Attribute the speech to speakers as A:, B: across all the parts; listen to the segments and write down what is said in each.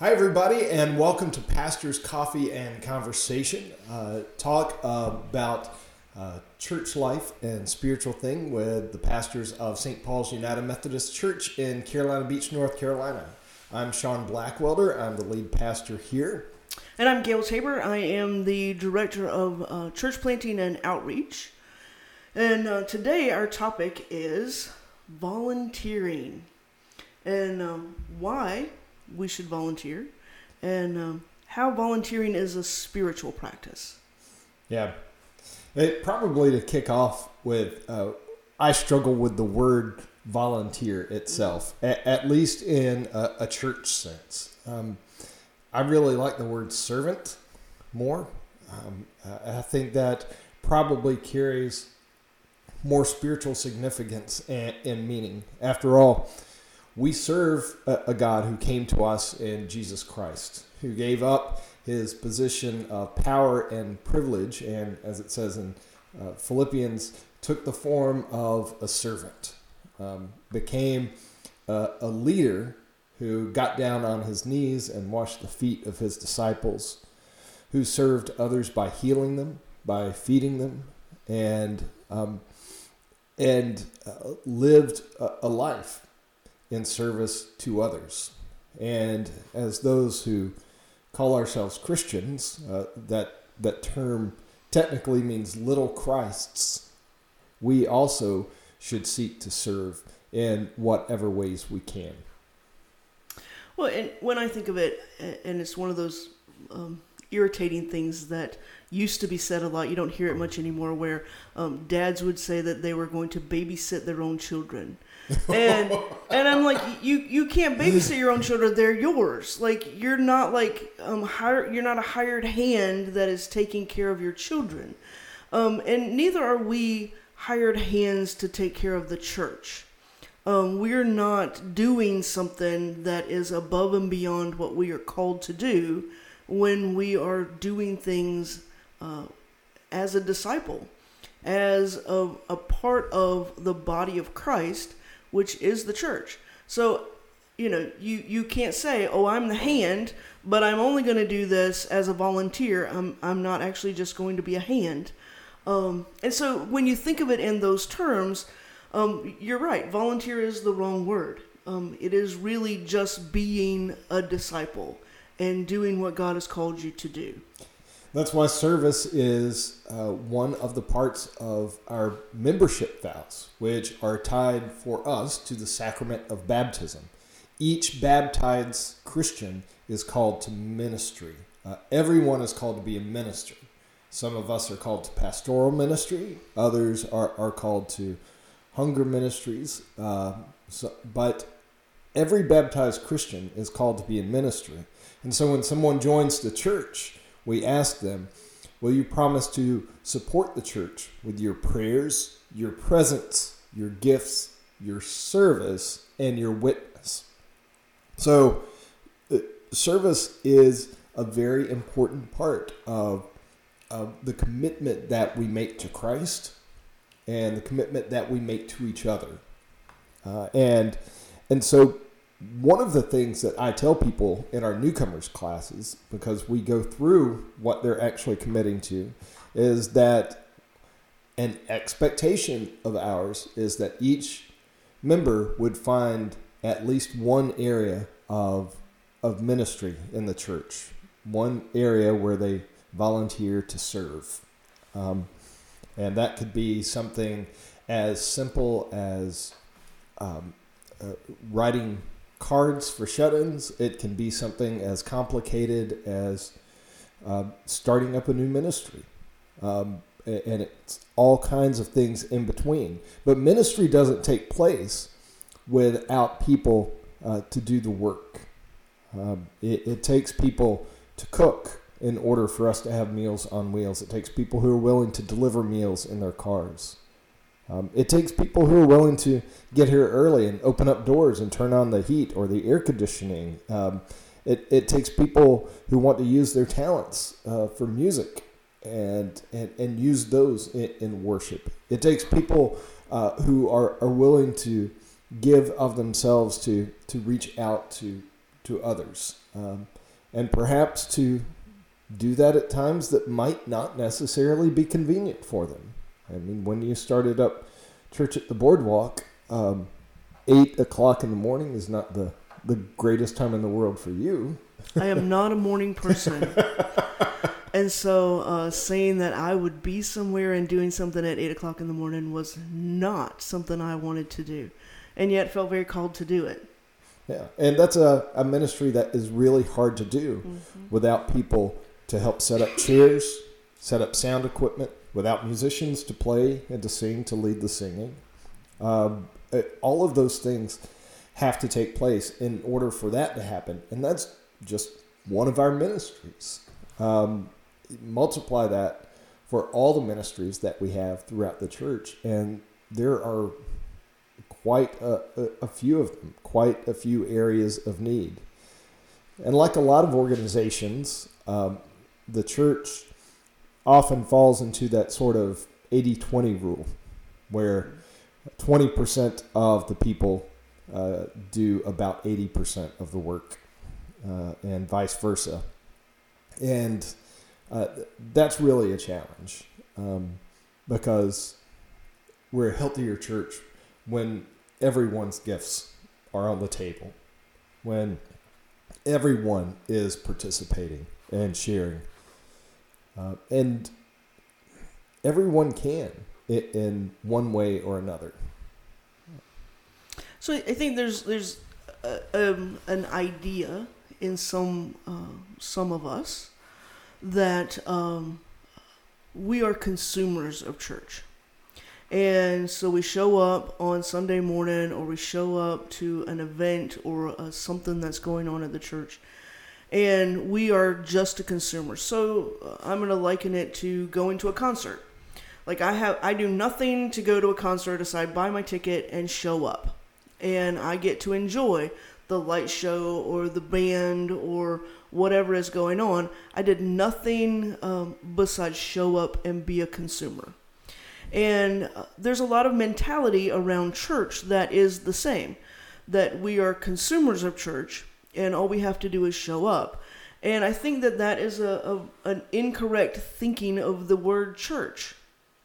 A: Hi, everybody, and welcome to Pastor's Coffee and Conversation. Uh, talk about uh, church life and spiritual thing with the pastors of St. Paul's United Methodist Church in Carolina Beach, North Carolina. I'm Shawn Blackwelder. I'm the lead pastor here.
B: And I'm Gayle Tabor. I am the director of uh, church planting and outreach. And uh, today our topic is volunteering and um, why we should volunteer, and um, how volunteering is a spiritual practice.
A: Yeah. It, probably to kick off with, uh, I struggle with the word volunteer itself, at, at least in a, a church sense. Um, I really like the word servant more. Um, I think that probably carries more spiritual significance and, and meaning. After all, we serve a, a God who came to us in Jesus Christ, who gave up his position of power and privilege, and as it says in uh, Philippians, took the form of a servant, um, became a, leader who got down on his knees and washed the feet of his disciples, who served others by healing them, by feeding them, and um, and uh, lived a, a life in service to others. And as those who call ourselves Christians, uh, that that term technically means little Christs. We also should seek to serve in whatever ways we can.
B: Well, and when I think of it, and it's one of those um, irritating things that used to be said a lot. You don't hear it much anymore. Where um, dads would say that they were going to babysit their own children, and and I'm like, you you can't babysit your own children; they're yours. Like you're not like um hire, you're not a hired hand that is taking care of your children, um, and neither are we hired hands to take care of the church. Um, we're not doing something that is above and beyond what we are called to do when we are doing things uh, as a disciple, as a, a part of the body of Christ which is the church. So, you know, you, you can't say, oh, I'm the hand, but I'm only going to do this as a volunteer. I'm, I'm not actually just going to be a hand. Um, and so when you think of it in those terms, um, you're right. Volunteer is the wrong word. Um, it is really just being a disciple and doing what God has called you to do.
A: That's why service is uh, one of the parts of our membership vows, which are tied for us to the sacrament of baptism. Each baptized Christian is called to ministry. Uh, everyone is called to be a minister. Some of us are called to pastoral ministry, others are, are called to hunger ministries. Uh, so, but every baptized Christian is called to be in ministry. And so when someone joins the church, we ask them, Will you promise to support the church with your prayers, your presence, your gifts, your service, and your witness? So, uh, service is a very important part of, of the commitment that we make to Christ and the commitment that we make to each other. Uh, and and so one of the things that I tell people in our newcomers classes, because we go through what they're actually committing to, is that an expectation of ours is that each member would find at least one area of of ministry in the church, one area where they volunteer to serve, um, and that could be something as simple as um, uh, writing cards for shut-ins. It can be something as complicated as uh, starting up a new ministry, um, and it's all kinds of things in between. But ministry doesn't take place without people uh, to do the work. Um, it, it takes people to cook in order for us to have meals on wheels. It takes people who are willing to deliver meals in their cars. Um, it takes people who are willing to get here early and open up doors and turn on the heat or the air conditioning. Um, it, it takes people who want to use their talents uh, for music and, and, and use those in, in worship. It takes people uh, who are, are willing to give of themselves to, to reach out to, to others, um, and perhaps to do that at times that might not necessarily be convenient for them. I mean, when you started up church at the boardwalk, um, eight o'clock in the morning is not the the greatest time in the world for you.
B: I am not a morning person. and so uh, saying that I would be somewhere and doing something at 8 o'clock in the morning was not something I wanted to do. And yet felt very called to do it.
A: Yeah. And that's a, a ministry that is really hard to do mm-hmm. without people to help set up chairs, set up sound equipment, without musicians to play and to sing, to lead the singing. Um, it, all of those things have to take place in order for that to happen. And that's just one of our ministries. Um, multiply that for all the ministries that we have throughout the church, and there are quite a, a, a few of them, quite a few areas of need. And like a lot of organizations, um, the church often falls into that sort of 80 20 rule where 20% of the people uh, do about 80% of the work, uh, and vice versa. And uh, that's really a challenge um, because we're a healthier church when everyone's gifts are on the table, when everyone is participating and sharing. Uh, and everyone can in one way or another.
B: So I think there's there's a, um, an idea in some uh, some of us that um, we are consumers of church. And so we show up on Sunday morning or we show up to an event or uh, something that's going on at the church. And we are just a consumer. So uh, I'm going to liken it to going to a concert. Like I have I do nothing to go to a concert aside buy my ticket and show up. And I get to enjoy the light show or the band or whatever is going on. I did nothing um, besides show up and be a consumer. And uh, there's a lot of mentality around church that is the same that we are consumers of church and all we have to do is show up. And I think that that is a, a an incorrect thinking of the word church,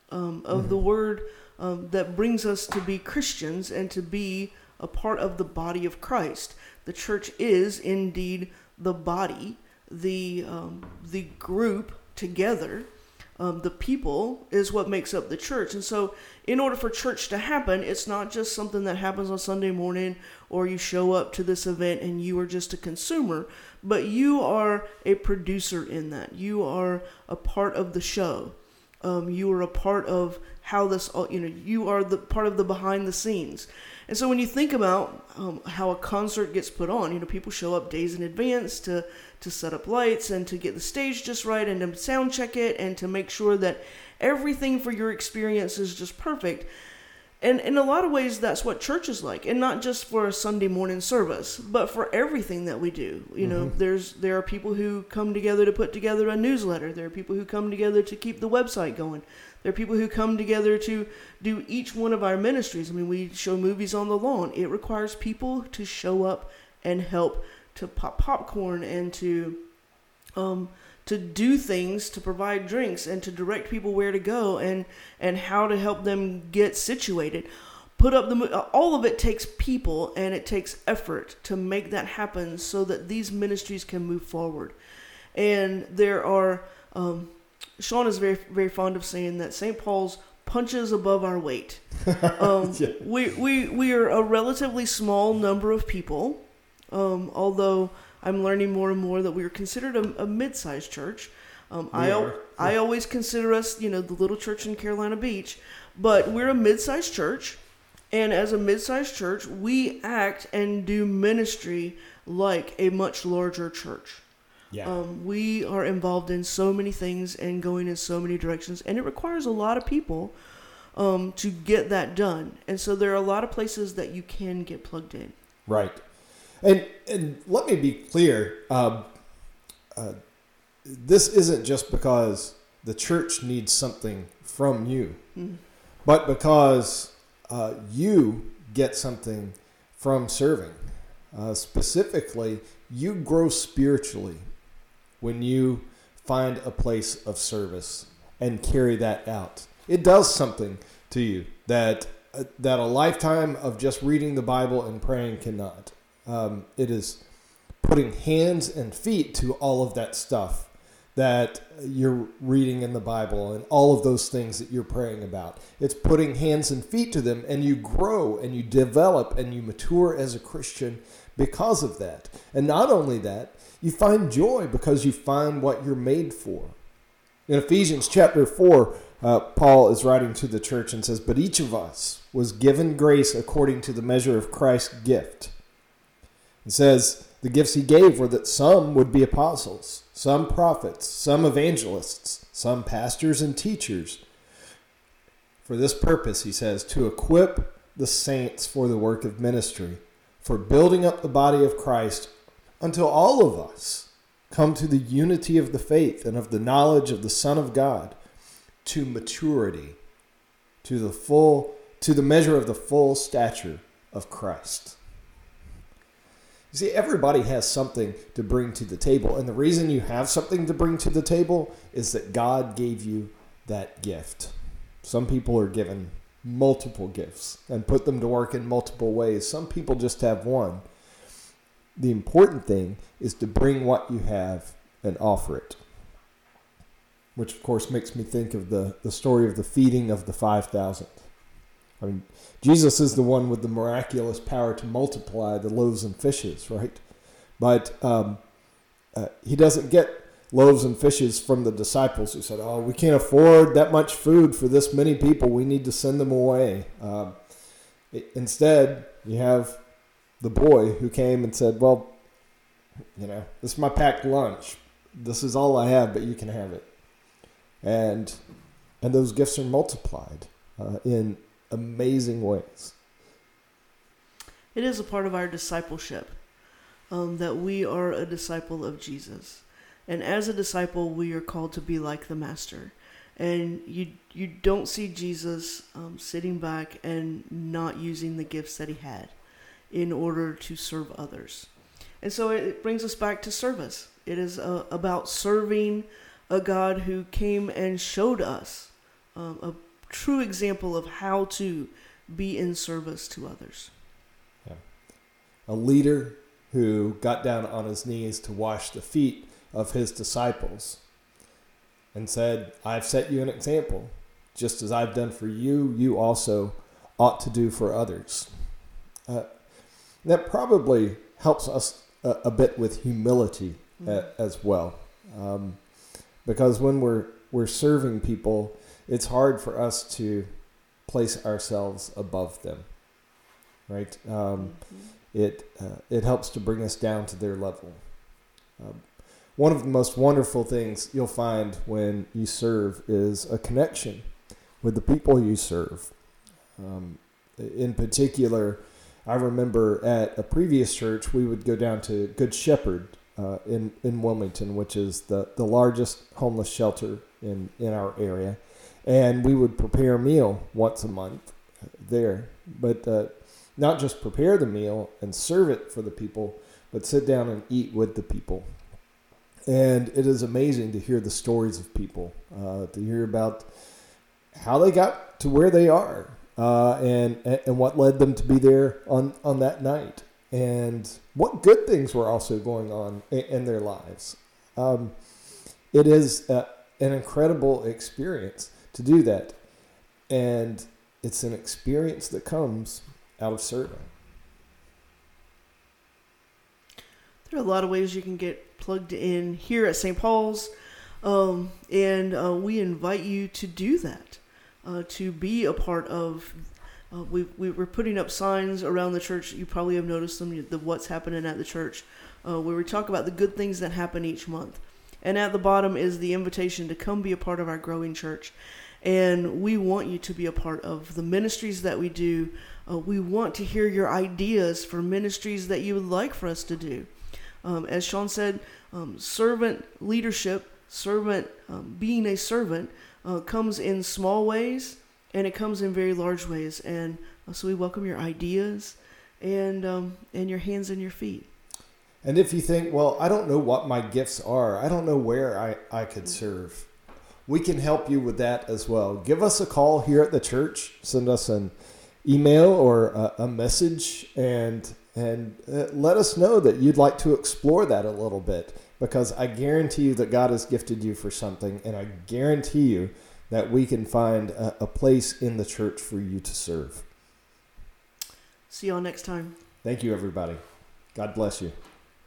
B: um, of mm-hmm. the word um, that brings us to be Christians and to be a part of the body of Christ. The church is indeed the body, the um, the group together. Um, the people is what makes up the church. And so, in order for church to happen, it's not just something that happens on Sunday morning or you show up to this event and you are just a consumer, but you are a producer in that. You are a part of the show. Um, you are a part of how this, you know, you are the part of the behind the scenes. And so when you think about um, how a concert gets put on, you know, people show up days in advance to to set up lights and to get the stage just right and to sound check it and to make sure that everything for your experience is just perfect. And in a lot of ways, that's what church is like, and not just for a Sunday morning service, but for everything that we do. You know, mm-hmm. there's there are people who come together to put together a newsletter. There are people who come together to keep the website going. There are people who come together to do each one of our ministries. I mean, we show movies on the lawn. It requires people to show up and help to pop popcorn and to um, to do things to provide drinks and to direct people where to go and and how to help them get situated. Put up the all of it takes people and it takes effort to make that happen so that these ministries can move forward. And there are um, Shawn is very very fond of saying that st paul's punches above our weight. Um, yeah. we, we, we are a relatively small number of people um, although I'm learning more and more that we are considered a, a mid-sized church. Um, I are. I always consider us, you know, the little church in Carolina Beach, but we're a mid-sized church, and as a mid-sized church, we act and do ministry like a much larger church. Yeah. Um, we are involved in so many things and going in so many directions, and it requires a lot of people um, to get that done. And so there are a lot of places that you can get plugged in.
A: Right. And and let me be clear. Um, uh, this isn't just because the church needs something from you, mm-hmm. but because uh, you get something from serving. Uh, specifically, you grow spiritually when you find a place of service and carry that out. It does something to you that uh, that a lifetime of just reading the Bible and praying cannot. Um, it is putting hands and feet to all of that stuff that you're reading in the Bible and all of those things that you're praying about. It's putting hands and feet to them, and you grow and you develop and you mature as a Christian because of that. And not only that, you find joy because you find what you're made for. In Ephesians chapter 4, uh, Paul is writing to the church and says, But each of us was given grace according to the measure of Christ's gift. It says, The gifts he gave were that some would be apostles, some prophets, some evangelists, some pastors and teachers. For this purpose, he says, to equip the saints for the work of ministry, for building up the body of Christ until all of us come to the unity of the faith and of the knowledge of the Son of God, to maturity, to the full, to the measure of the full stature of Christ. You see, everybody has something to bring to the table. And the reason you have something to bring to the table is that God gave you that gift. Some people are given multiple gifts and put them to work in multiple ways. Some people just have one the important thing is to bring what you have and offer it. Which, of course, makes me think of the, the story of the feeding of the 5,000. I mean, Jesus is the one with the miraculous power to multiply the loaves and fishes, right? But um, uh, he doesn't get loaves and fishes from the disciples who said, Oh, we can't afford that much food for this many people. We need to send them away. Um, instead, you have the boy who came and said, Well, you know, this is my packed lunch. This is all I have, but you can have it. And and those gifts are multiplied uh, in amazing ways.
B: It is a part of our discipleship um, that we are a disciple of Jesus. And as a disciple, we are called to be like the Master. And you you don't see Jesus um, sitting back and not using the gifts that he had in order to serve others. And so it brings us back to service. It is uh, about serving a God who came and showed us um, a true example of how to be in service to others.
A: Yeah. A leader who got down on his knees to wash the feet of his disciples and said, I've set you an example. Just as I've done for you, you also ought to do for others. Uh, that probably helps us a, a bit with humility mm-hmm. a, as well. Um, because when we're, we're serving people, it's hard for us to place ourselves above them, right? Um, mm-hmm. It, uh, it helps to bring us down to their level. Um, one of the most wonderful things you'll find when you serve is a connection with the people you serve. Um, in particular, I remember at a previous church, we would go down to Good Shepherd uh, in, in Wilmington, which is the, the largest homeless shelter in, in our area. And we would prepare a meal once a month there. But uh, not just prepare the meal and serve it for the people, but sit down and eat with the people. And it is amazing to hear the stories of people, uh, to hear about how they got to where they are, uh, and and what led them to be there on on that night, and what good things were also going on in, their lives. Um, it is a, an incredible experience to do that, and it's an experience that comes out of serving.
B: There are a lot of ways you can get plugged in here at St. Paul's, um, and uh, we invite you to do that uh, to be a part of. Uh, we, we were putting up signs around the church. You probably have noticed them, the what's happening at the church, uh, where we talk about the good things that happen each month. And at the bottom is the invitation to come be a part of our growing church. And we want you to be a part of the ministries that we do. Uh, we want to hear your ideas for ministries that you would like for us to do. Um, as Shawn said, um, servant leadership, servant um, being a servant, uh, comes in small ways and it comes in very large ways. And uh, so we welcome your ideas and um, and your hands and your feet.
A: And if you think, well, I don't know what my gifts are, I don't know where I, I could serve, we can help you with that as well. Give us a call here at the church, send us an email or a, a message, and and uh, let us know that you'd like to explore that a little bit because I guarantee you that God has gifted you for something, and I guarantee you that we can find a, a place in the church for you to serve.
B: See y'all next time.
A: Thank you, everybody. God bless you.